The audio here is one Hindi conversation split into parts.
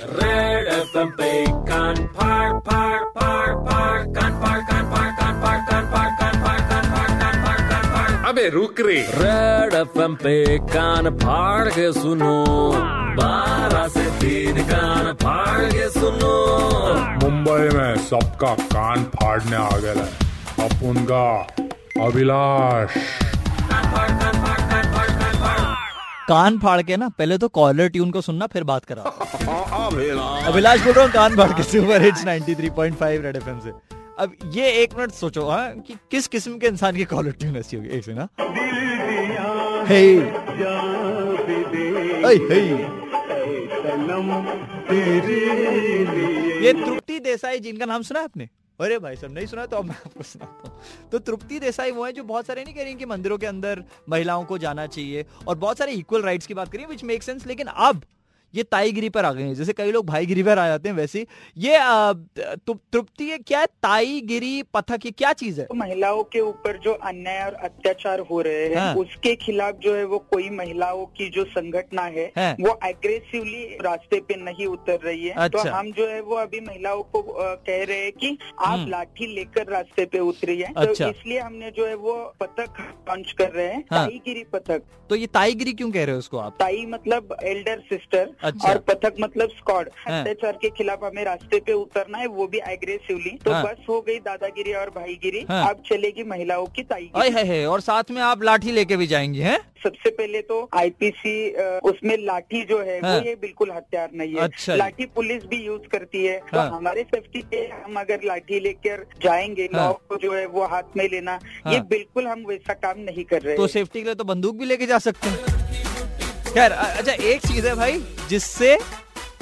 रेड एफएम पे कान फाड़ फाड़ फाड़ फाड़ कान फाड़ कान फाड़ कान फाड़ कान फाड़ कान फाड़ कान फाड़ कान फाड़ कान फाड़। अबे रुक रे। रेड एफएम पे कान फाड़ के सुनो। बारह से तीन कान फाड़ के सुनो। मुंबई में सबका कान फाड़ने आ गया है। अपन का अभिलाष। कान फाड़ के ना पहले तो कॉलर ट्यून को सुनना फिर बात करा। अभिलाष बोल रहा हूँ कान फाड़ के सुपर हिट्स 93.5 रेड एफएम से। अब ये एक मिनट सोचो हाँ कि किस किस्म के इंसान की कॉलर ट्यून ऐसी होगी? एक ना हे हे ये तृप्ति देसाई जिनका नाम सुना है आपने? अरे भाई सब नहीं सुना तो अब मैं आपको सुनाता हूँ। तो तृप्ति देसाई वो है जो बहुत सारे नहीं कह रही कि मंदिरों के अंदर महिलाओं को जाना चाहिए और बहुत सारे इक्वल राइट्स की बात करिए विच मेक सेंस लेकिन अब ये ताईगिरी पर आ गए हैं जैसे कई लोग भाईगिरी पर आ जाते हैं वैसे ये तृप्ति ये क्या है ताईगिरी पथक ये क्या चीज़ है तो महिलाओं के ऊपर जो अन्याय और अत्याचार हो रहे हैं हाँ। उसके खिलाफ जो है वो कोई महिलाओं की जो संगठना है हाँ। वो एग्रेसिवली रास्ते पे नहीं उतर रही है अच्छा। तो अच्छा। हम जो है वो अभी महिलाओं को कह रहे हैं कि आप हम्म। लाठी लेकर रास्ते पे उतरिए अच्छा। तो इसलिए हमने जो है वो पथक लॉन्च कर रहे हैं हाँ। ताईगिरी पथक तो ये ताईगिरी क्यों कह रहे हो उसको आप ताई मतलब एल्डर सिस्टर अच्छा। और पथक मतलब स्कॉड हाँ। अत्याचार के खिलाफ हमें रास्ते पे उतरना है वो भी एग्रेसिवली तो हाँ। बस हो गई दादागिरी और भाईगिरी हाँ। अब चलेगी महिलाओं की ताईगिरी है, है और साथ में आप लाठी लेके भी जाएँगे हैं सबसे पहले तो आईपीसी उसमें लाठी जो है हाँ। वो ये बिल्कुल हथियार नहीं है अच्छा लाठी पुलिस भी यूज़ करती है हाँ। तो हमारे सेफ्टी पे हम अगर लाठी लेकर जाएँगे हाँ। लॉ को जो है वो हाथ में लेना हाँ। ये बिल्कुल हम वैसा काम नहीं कर रहे तो। सेफ्टी के लिए तो बंदूक भी लेके जा सकते हैं खैर अच्छा एक चीज़ है भाई, जिससे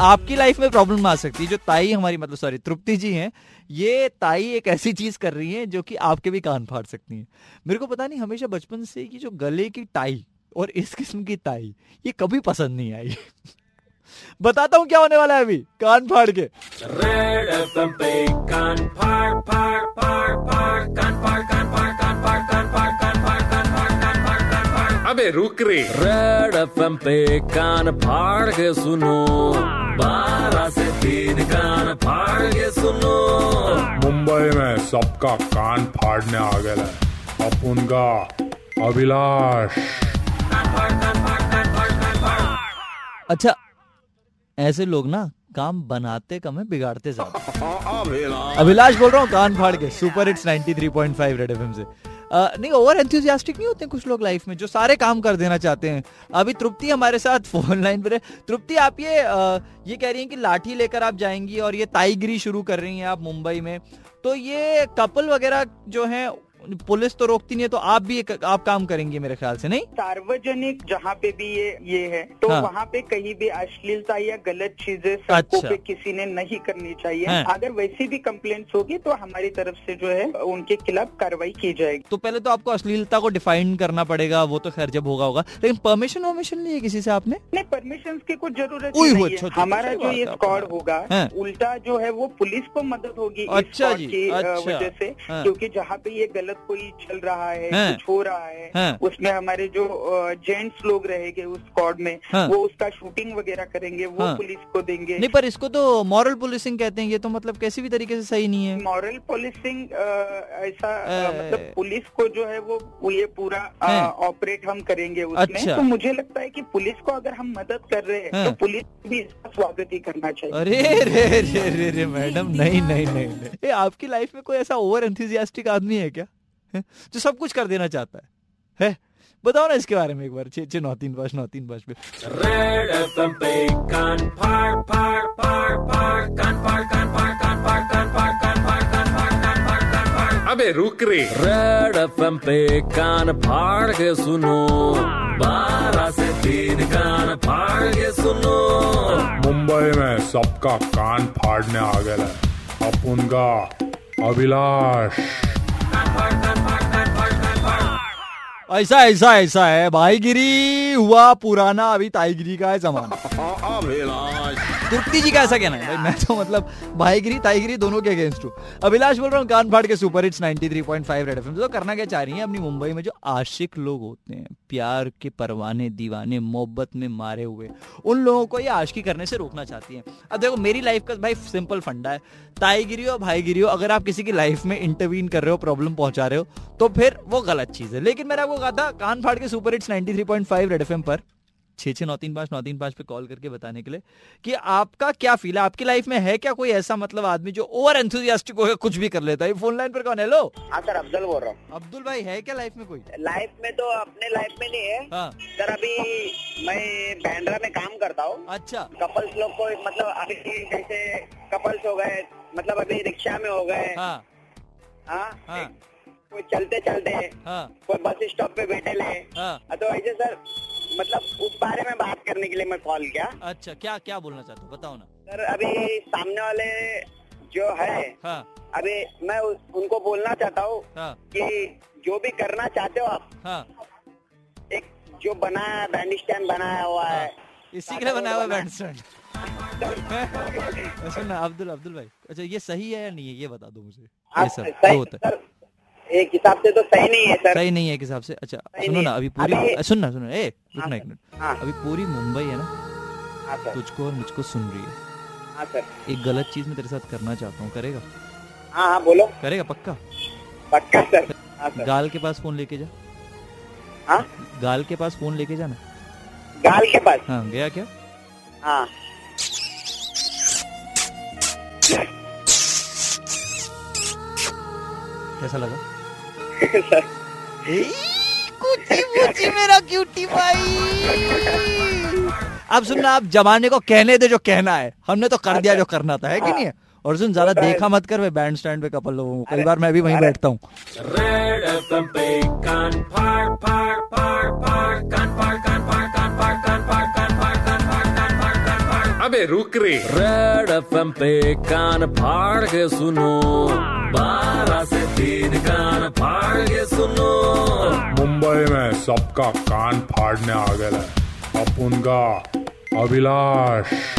आपकी लाइफ में प्रॉब्लम आ सकती है, जो ताई हमारी मतलब सॉरी तृप्ति जी हैं, ये ताई एक ऐसी चीज़ कर रही है, जो कि आपके भी कान फाड़ सकती है। मेरे को पता नहीं, हमेशा बचपन से कि जो गले की टाई और इस किस्म की ताई, ये कभी पसंद नहीं आई। बताता हूँ क्या होने वाला है अभी, कान फाड़ के। कान फाड़ फाड़। रुक रे। रेड एफएम पे कान फाड़ के सुनो। बारह से तीन कान फाड़ के सुनो। मुंबई में सबका कान फाड़ने आ गया है। अपन का अभिलाष। अच्छा ऐसे लोग ना काम बनाते कम है बिगाड़ते ज़्यादा। अभिलाष। बोल रहा हूँ कान फाड़ के। सुपर हिट्स 93.5 रेड एफएम से। नहीं ओवर एंथुजियास्टिक नहीं होते कुछ लोग लाइफ में, जो सारे काम कर देना चाहते हैं। अभी तृप्ति हमारे साथ फ़ोन लाइन पर है। तृप्ति, आप ये ये कह रही हैं कि लाठी लेकर आप जाएँगी और ये ताइगिरी शुरू कर रही हैं आप मुंबई में। तो ये कपल वगैरह जो है पुलिस तो रोकती नहीं है तो आप भी एक, आप काम करेंगे मेरे ख्याल से नहीं सार्वजनिक जहाँ पे भी ये ये है तो हाँ। वहाँ पे कहीं भी अश्लीलता या गलत चीज़ें सड़कों अच्छा। पे किसी ने नहीं करनी चाहिए हाँ। अगर वैसी भी कंप्लेंट्स होगी तो हमारी तरफ़ से जो है उनके खिलाफ कार्रवाई की जाएगी तो पहले तो आपको अश्लीलता को डिफाइन करना पड़ेगा वो तो खैर जब होगा होगा लेकिन परमिशन वर्मिशन ली है किसी से आपने नहीं परमिशन की कुछ ज़रूरत नहीं है अच्छा, हमारा जो ये आपका। होगा हाँ। उल्टा जो है वो पुलिस को मदद होगी अच्छा जी, अच्छा। वजह से हाँ। क्योंकि जहाँ पे ये गलत कोई चल रहा है हाँ। कुछ हो रहा है हाँ। उसमें हमारे जो जेंट्स लोग रहेंगे उस स्क्वाड में हाँ। वो उसका शूटिंग वगैरह करेंगे वो हाँ। पुलिस को देंगे नहीं पर इसको तो मॉरल पुलिसिंग कहते हैं ये तो मतलब कैसी भी तरीके से सही नहीं है मॉरल पुलिसिंग ऐसा मतलब पुलिस को जो है वो ये पूरा ऑपरेट हम करेंगे उसमें अच्छा। तो मुझे लगता है की पुलिस को अगर हम मदद कर रहे हैं हैं। तो पुलिस भी इसका स्वागत ही करना चाहिए अरे रे रे रे मैडम नहीं नहीं नहीं नहीं आपकी लाइफ में कोई ऐसा ओवर एंथुजियास्टिक आदमी है क्या जो सब कुछ कर देना चाहता है। है? बताओ ना इसके बारे में एक बार छे छे नौ तीन पाँच नौ तीन पाँच पे। अबे रुक रे। रेड एफएम पे कान फाड़ के सुनो। बारह से तीन कान फाड़ के सुनो। मुंबई में सबका कान फाड़ने आ गया है। अपुन का अभिलाष। ऐसा ऐसा ऐसा है। भाईगिरी हुआ पुराना अभी ताईगिरी का है जमाना। तुर्की जी का ऐसा कहना है। भाई, मैं तो मतलब भाईगिरी, ताईगिरी दोनों के अगेंस्ट हूँ। अभिलाष बोल रहा हूँ, कान फाड़ के सुपर हिट्स 93.5 रेड एफएम तो करना क्या चाह रही है अपनी मुंबई में जो आशिक लोग होते हैं, प्यार के परवाने, दीवाने, मोहब्बत में मारे हुए, उन लोगों को ये आशिकी करने से रोकना चाहती है। अब देखो, मेरी लाइफ का भाई सिंपल फंडा है। ताईगिरी हो, भाईगिरी हो, अगर आप किसी की लाइफ में इंटरवीन कर रहे हो प्रॉब्लम पहुँचा रहे हो तो फिर वो गलत चीज़ है। लेकिन मैंने आपको कहा था, कान फाड़ के सुपर हिट्स 93.5 रेड एफएम पर छः छः नौ तीन पाँच नौ तीन पाँच पे कॉल करके बताने के लिए कि आपका क्या फील है? आपकी लाइफ में है क्या कोई ऐसा मतलब आदमी जो ओवर एंथुजियास्टिक होकर कुछ भी कर लेता है? फ़ोन लाइन पर कौन हेलो हाँ सर अफजल बोल रहा हूँ। अब्दुल भाई है क्या लाइफ में कोई? लाइफ में तो अपने लाइफ में नहीं है। हाँ। सर अभी मैं बैंड्रा में काम करता हूँ। अच्छा। कपल्स लोग को मतलब अभी जैसे कपल्स हो गए मतलब अभी रिक्शा में हो गए। हाँ। हाँ? हाँ। कोई चलते चलते हाँ। कोई बस स्टॉप पे बैठे ले। हाँ तो ऐसे सर मतलब उस बारे में बात करने के लिए मैं कॉल किया। अच्छा क्या क्या बोलना चाहते हो? बताओ ना। सर अभी सामने वाले जो है हाँ। अभी मैं उनको बोलना चाहता हूँ हाँ। कि जो भी करना चाहते हो आप हाँ। एक जो बनाया बैंड स्टैंड बनाया हुआ है। इसी के लिए बनाया हुआ बैंड स्टैंड सुन ना अब्दुल अब्दुल भाई। अच्छा ये सही है या नहीं है? ये बता दो मुझे। ये आप सब होता है। एक हिसाब से तो सही नहीं है सर। सही नहीं है एक हिसाब से। अच्छा सुनो ना अभी पूरी अभी- सुन ना सुनो ए रुकना हाँ एक मिनट। हाँ। अभी पूरी मुंबई है ना? हाँ तुझको और मुझको सुन रही है। हाँ सर। एक गलत चीज़ मैं तेरे साथ करना चाहता हूँ करेगा? हाँ हाँ बोलो। करेगा पक्का? पक्का सर। गाल के पास फ़ोन लेके जा। हाँ? गाल के पास फ़ोन लेके जाना गाल के पास? हाँ गया क्या? हाँ। कैसा लगा? मेरा क्यूटी भाई अब सुनना आप जमाने को कहने दे जो कहना है। हमने तो कर दिया जो करना था है कि नहीं? और सुन ज़्यादा देखा मत कर मैं बैंड स्टैंड पे कपल लोगों कई बार मैं भी वहीं बैठता हूँ। अबे रुक रे। रेड एफएम पे कान फाड़ के सुनो। बारह से तीन का सुनो। मुंबई में सबका कान फाड़ने आ गया है। अपन का अभिलाष।